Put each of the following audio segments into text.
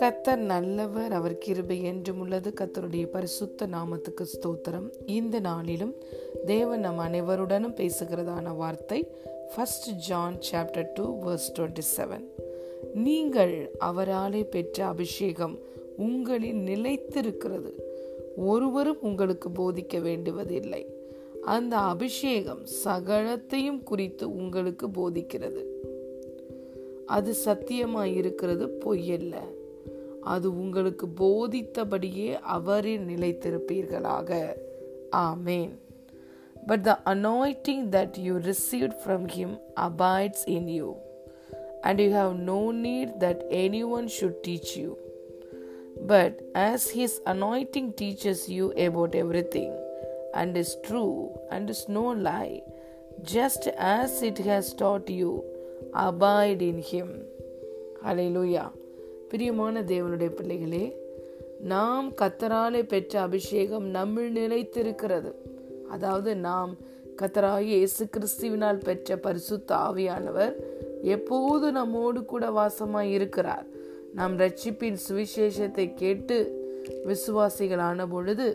கத்தர் நல்லவர் அவர் கிருபை என்றும் உள்ளது. கத்தருடைய பரிசுத்த நாமத்துக்கு ஸ்தோத்திரம். இந்த நாளிலும் தேவன் நம் அனைவருடனும் பேசுகிறதான வார்த்தை first John chapter two verse twenty seven நீங்கள் அவராலே பெற்ற அபிஷேகம் உங்களில் நிலைத்திருக்கிறது. ஒருவரும் உங்களுக்கு போதிக்க வேண்டுவதில்லை. அந்த அபிஷேகம் சகலத்தையும் குறித்து உங்களுக்கு போதிக்கிறது. அது சத்தியமாய் இருக்கிறது பொய்யல்ல அது உங்களுக்கு போதித்தபடியே அவரில் நிலைத்திருப்பீர்களாக. ஆமேன். But the anointing that you receive from him abides in you and you have no need that anyone should teach you. But as His anointing teaches you about everything, and is true, and is no lie, just as it has taught you, abide in Him. Hallelujah. பிரியமான தேவனுடைய பிள்ளைகளே நாம் கத்தராலே பெற்ற அபிஷேகம் நம்மில் நிலைத்திருக்கிறது அதாவது நாம் கத்தராக இயேசு கிறிஸ்துவினால் பெற்ற பரிசுத்த ஆவியானவர் எப்போது நம்மோடு கூட வாசமாய் இருக்கிறார் நாம் ரட்சிப்பின் சுவிசேஷத்தை கேட்டு விசுவாசிகளான பொழுது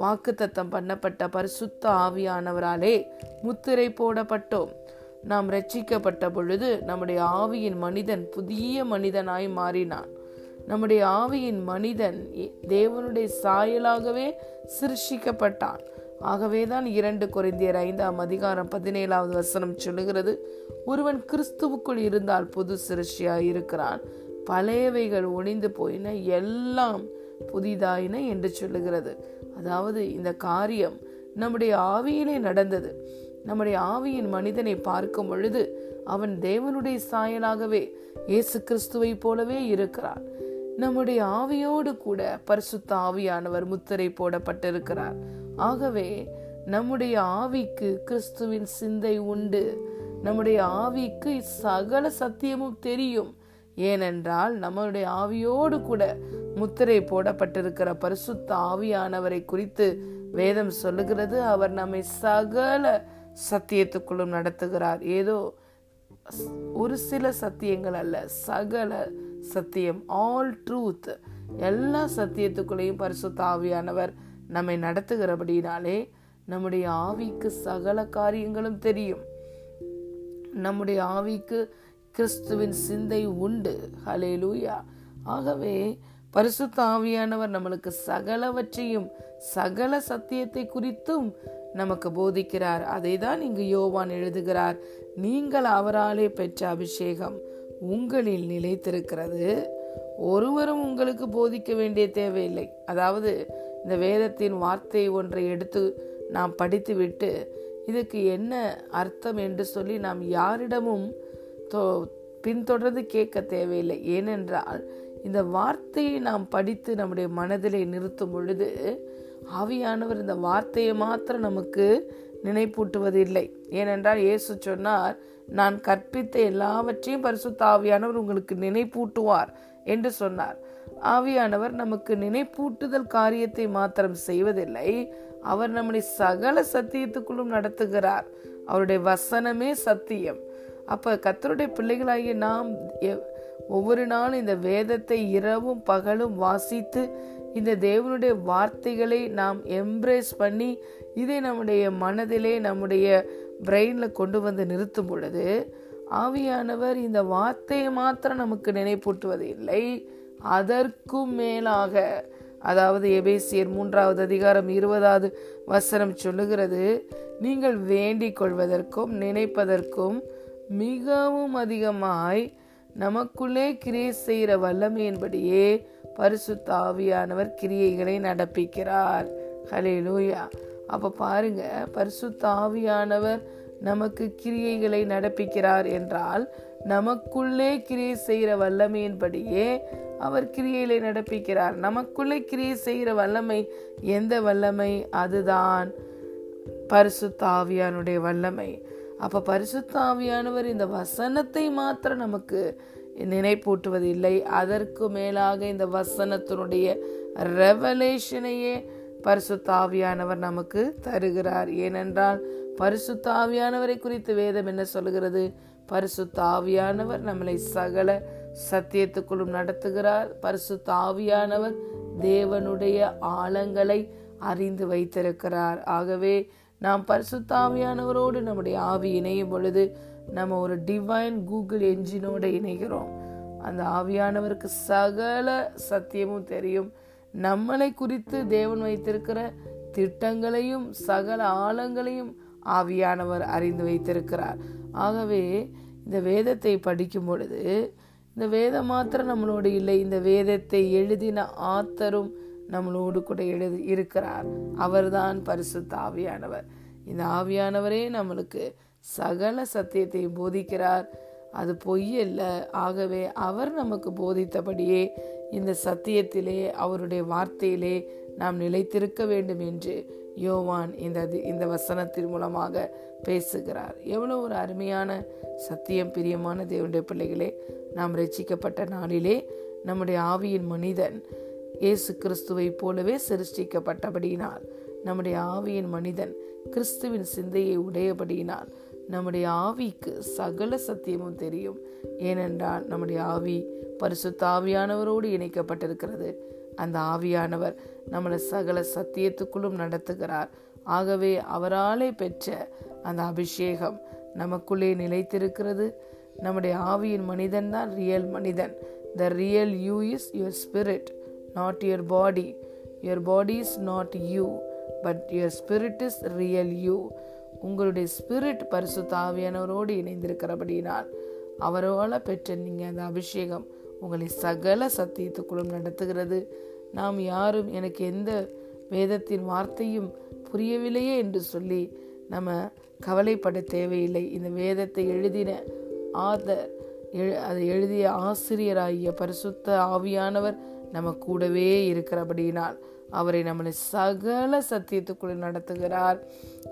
வாக்குத்தத்தம் பண்ணப்பட்ட பரிசுத்த ஆவியானவராலே முத்திரை போடப்பட்டோம். நாம் ரட்சிக்கப்பட்ட பொழுது நம்முடைய ஆவியின் மனிதன் புதிய மனிதனாய் மாறினான். நம்முடைய ஆவியின் மனிதன் தேவனுடைய சாயலாகவே சிருஷிக்கப்பட்டான் ஆகவேதான் இரண்டு குறைந்தியர் ஐந்தாம் அதிகாரம் பதினேழாவது வசனம் சொல்லுகிறது ஒருவன் கிறிஸ்துவுக்குள் இருந்தால் புது சிருஷ்டியா இருக்கிறான். பழையவைகள் ஒளிந்து போயின எல்லாம் புதிதாயின என்று சொல்லுகிறது. அதாவது இந்த காரியம் நம்முடைய ஆவியிலே நடந்தது. நம்முடைய ஆவியின் மனிதனை பார்க்கும் பொழுது அவன் தேவனுடைய சாயலாகவே இயேசு கிறிஸ்துவை போலவே இருக்கிறான் நம்முடைய ஆவியோடு கூட பரிசுத்த ஆவியானவர் முத்திரை போடப்பட்டிருக்கிறார். ஆகவே நம்முடைய ஆவிக்கு கிறிஸ்துவின் சிந்தை உண்டு. நம்முடைய ஆவிக்கு சகல சத்தியமும் தெரியும். ஏனென்றால் நம்மளுடைய ஆவியோடு கூட முத்திரை போடப்பட்டிருக்கிற பரிசுத்த ஆவியானவரை குறித்து வேதம் சொல்லுகிறது. அவர் நம்மை சகல சத்தியத்துக்குள்ளும் நடத்துகிறார். ஏதோ ஒரு சில சத்தியங்கள் அல்ல சகல சத்தியம் ஆல் ட்ரூத் எல்லா சத்தியத்துக்குள்ளேயும் பரிசுத்த ஆவியானவர் நம்மை நடத்துகிறபடினாலே நம்முடைய ஆவிக்கு சகல காரியங்களும் தெரியும். நம்முடைய ஆவிக்கு கிறிஸ்துவின் சிந்தை உண்டு. ஹலே லூயா ஆகவே பரிசுத்த ஆவியானவர் நம்மளுக்கு சகலவற்றையும் சகல சத்தியத்தை குறித்தும் நமக்கு போதிக்கிறார். அதை தான் இங்கு யோவான் எழுதுகிறார். நீங்கள் அவராலே பெற்ற அபிஷேகம் உங்களில் நிலைத்திருக்கிறது. ஒருவரும் உங்களுக்கு போதிக்க வேண்டிய தேவையில்லை. அதாவது இந்த வேதத்தின் வார்த்தை ஒன்றை எடுத்து நாம் படித்துவிட்டு இதுக்கு என்ன அர்த்தம்? என்று சொல்லி நாம் யாரிடமும் பின்தொடர்ந்து கேட்க தேவையில்லை. ஏனென்றால் இந்த வார்த்தையை நாம் படித்து நம்முடைய மனதிலே நிறுத்தும் பொழுது ஆவியானவர் இந்த வார்த்தையை மாத்திரம் நமக்கு நினைப்பூட்டுவதில்லை. ஏனென்றால் இயேசு சொன்னார் நான் கற்பித்த எல்லாவற்றையும் பரிசுத்த ஆவியானவர் உங்களுக்கு நினைப்பூட்டுவார் என்று சொன்னார். ஆவியானவர் நமக்கு நினைப்பூட்டுதல் காரியத்தை மாத்திரம் செய்வதில்லை. அவர் நம்முடைய சகல சத்தியத்துக்குள்ளும் நடத்துகிறார். அவருடைய வசனமே சத்தியம். அப்ப கத்தருடைய பிள்ளைகளாகிய நாம் ஒவ்வொரு நாளும் இந்த வேதத்தை இரவும் பகலும் வாசித்து இந்த தேவனுடைய வார்த்தைகளை நாம் எம்ப்ரேஸ் பண்ணி இதை நம்முடைய மனதிலே நம்முடைய பிரெயினில் கொண்டு வந்து நிறுத்தும் பொழுது ஆவியானவர் இந்த வார்த்தையை மாத்திரம் நமக்கு நினைப்பூட்டுவது இல்லை. அதற்கும் மேலாக அதாவது எபேசியர் மூன்றாவது அதிகாரம் இருபதாவது வசனம் சொல்லுகிறது நீங்கள் வேண்டிக் கொள்வதற்கும் நினைப்பதற்கும் மிகவும் அதிகமாய் நமக்குள்ளே கிரியை செய்கிற வல்லமையின்படியே பரிசுத்த ஆவியானவர் கிரியைகளை நடப்பிக்கிறார். ஹலே லூயா அப்போ பாருங்க பரிசுத்த ஆவியானவர் நமக்கு கிரியைகளை நடப்பிக்கிறார் என்றால் நமக்குள்ளே கிரியை செய்கிற வல்லமையின்படியே அவர் கிரியைகளை நடப்பிக்கிறார். நமக்குள்ளே கிரியை செய்கிற வல்லமை எந்த வல்லமை? அதுதான் பரிசுத்த ஆவியானுடைய வல்லமை. அப்ப பரிசுத்தாவியானவர் இந்த வசனத்தை மாத்திரம் நமக்கு நினைப்பூட்டுவதில்லை. அதற்கு மேலாக இந்த வசனத்தினுடைய ரெவலேஷனையே பரிசுத்தாவியானவர் நமக்கு தருகிறார். ஏனென்றால் பரிசுத்தாவியானவரை குறித்து வேதம் என்ன சொல்கிறது பரிசுத்தாவியானவர் நம்மளை சகல சத்தியத்துக்குள்ளும் நடத்துகிறார். பரிசுத்தாவியானவர் தேவனுடைய ஆழங்களை அறிந்து வைத்திருக்கிறார். ஆகவே நாம் பரிசுத்தாவியானவரோடு நம்முடைய ஆவி இணையும் பொழுது நம்ம ஒரு டிவைன் கூகுள் என்ஜினோடு இணைகிறோம். அந்த ஆவியானவருக்கு சகல சத்தியமும் தெரியும். நம்மளை குறித்து தேவன் வைத்திருக்கிற திட்டங்களையும் சகல ஆழங்களையும் ஆவியானவர் அறிந்து வைத்திருக்கிறார். ஆகவே இந்த வேதத்தை படிக்கும் பொழுது இந்த வேதம் மாத்திரம் நம்மளோடு இல்லை இந்த வேதத்தை எழுதின ஆத்தரும் நம்மளோடு கூட எழுது இருக்கிறார். அவர்தான் பரிசுத்த ஆவியானவர். இந்த ஆவியானவரே நம்மளுக்கு சகல சத்தியத்தை போதிக்கிறார். அது பொய்யல்ல ஆகவே அவர் நமக்கு போதித்தபடியே இந்த சத்தியத்திலே அவருடைய வார்த்தையிலே நாம் நிலைத்திருக்க வேண்டும் என்று யோவான் இந்த இந்த வசனத்தின் மூலமாக பேசுகிறார். எவ்வளோ ஒரு அருமையான சத்தியம் பிரியமான தேவனுடைய பிள்ளைகளே நாம் ரசிக்கப்பட்ட நாளிலே நம்முடைய ஆவியின் மனிதன் இயேசு கிறிஸ்துவைப் போலவே சிருஷ்டிக்கப்பட்டபடியினால் நம்முடைய ஆவியின் மனிதன் கிறிஸ்துவின் சிந்தையை உடையபடியினால் நம்முடைய ஆவிக்கு சகல சத்தியமும் தெரியும். ஏனென்றால் நம்முடைய ஆவி பரிசுத்த ஆவியானவரோடு இணைக்கப்பட்டிருக்கிறது. அந்த ஆவியானவர் நம்மளை சகல சத்தியத்துக்குள்ளும் நடத்துகிறார். ஆகவே அவராலே பெற்ற அந்த அபிஷேகம் நமக்குள்ளே நிலைத்திருக்கிறது. நம்முடைய ஆவியின் மனிதன் தான் ரியல் மனிதன். The real you is your spirit not your body your body is not you but your spirit is real you உங்களுடைய ஸ்பிரிட் பரிசுத்த ஆவியானவரோடு இணைந்திருக்கிறபடினால் அவரோட பெற்ற நீங்கள் அந்த அபிஷேகம் உங்களை சகல சத்தியத்துக்குள்ளும் நடத்துகிறது. நாம் யாரும் எனக்கு எந்த வேதத்தின் வார்த்தையும் புரியவில்லையே என்று சொல்லி நம்ம கவலைப்பட தேவையில்லை. இந்த வேதத்தை எழுதின ஆதர் அதை எழுதிய ஆசிரியராகிய பரிசுத்த ஆவியானவர் நம்ம கூடவே இருக்கிறபடியினால் அவரை நம்மளை சகல சத்தியத்துக்குள் நடத்துகிறார்.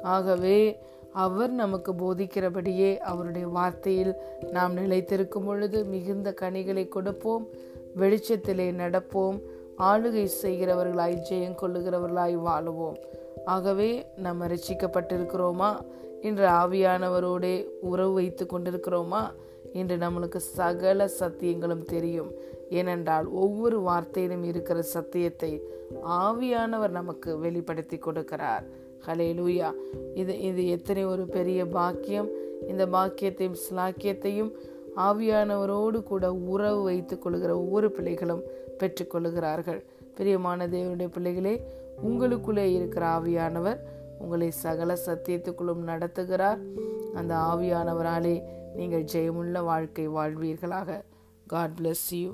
ஆகவே அவர் நமக்கு போதிக்கிறபடியே அவருடைய வார்த்தையில் நாம் நிலைத்திருக்கும் பொழுது மிகுந்த கனிகளை கொடுப்போம். வெளிச்சத்திலே நடப்போம். ஆளுகை செய்கிறவர்களாய் ஜெயம் கொள்ளுகிறவர்களாய் வாழுவோம். ஆகவே நம்ம ரசிக்கப்பட்டிருக்கிறோமா இன்று ஆவியானவரோடே உறவு வைத்து கொண்டிருக்கிறோமா? இன்று நம்மளுக்கு சகல சத்தியங்களும் தெரியும். ஏனென்றால் ஒவ்வொரு வார்த்தையிலும் இருக்கிற சத்தியத்தை ஆவியானவர் நமக்கு வெளிப்படுத்தி கொடுக்கிறார். ஹலே லூயா இது இது எத்தனை ஒரு பெரிய பாக்கியம். இந்த பாக்கியத்தையும் ஸ்லாக்கியத்தையும் ஆவியானவரோடு கூட உறவு வைத்துக் கொள்கிற ஒவ்வொரு பிள்ளைகளும் பெற்றுக்கொள்கிறார்கள் பிரியமான தேவனுடைய பிள்ளைகளே உங்களுக்குள்ளே இருக்கிற ஆவியானவர் உங்களை சகல சத்தியத்துக்குள்ளும் நடத்துகிறார். அந்த ஆவியானவராலே நீங்கள் ஜெயமுள்ள வாழ்க்கை வாழ்வீர்களாக. God bless you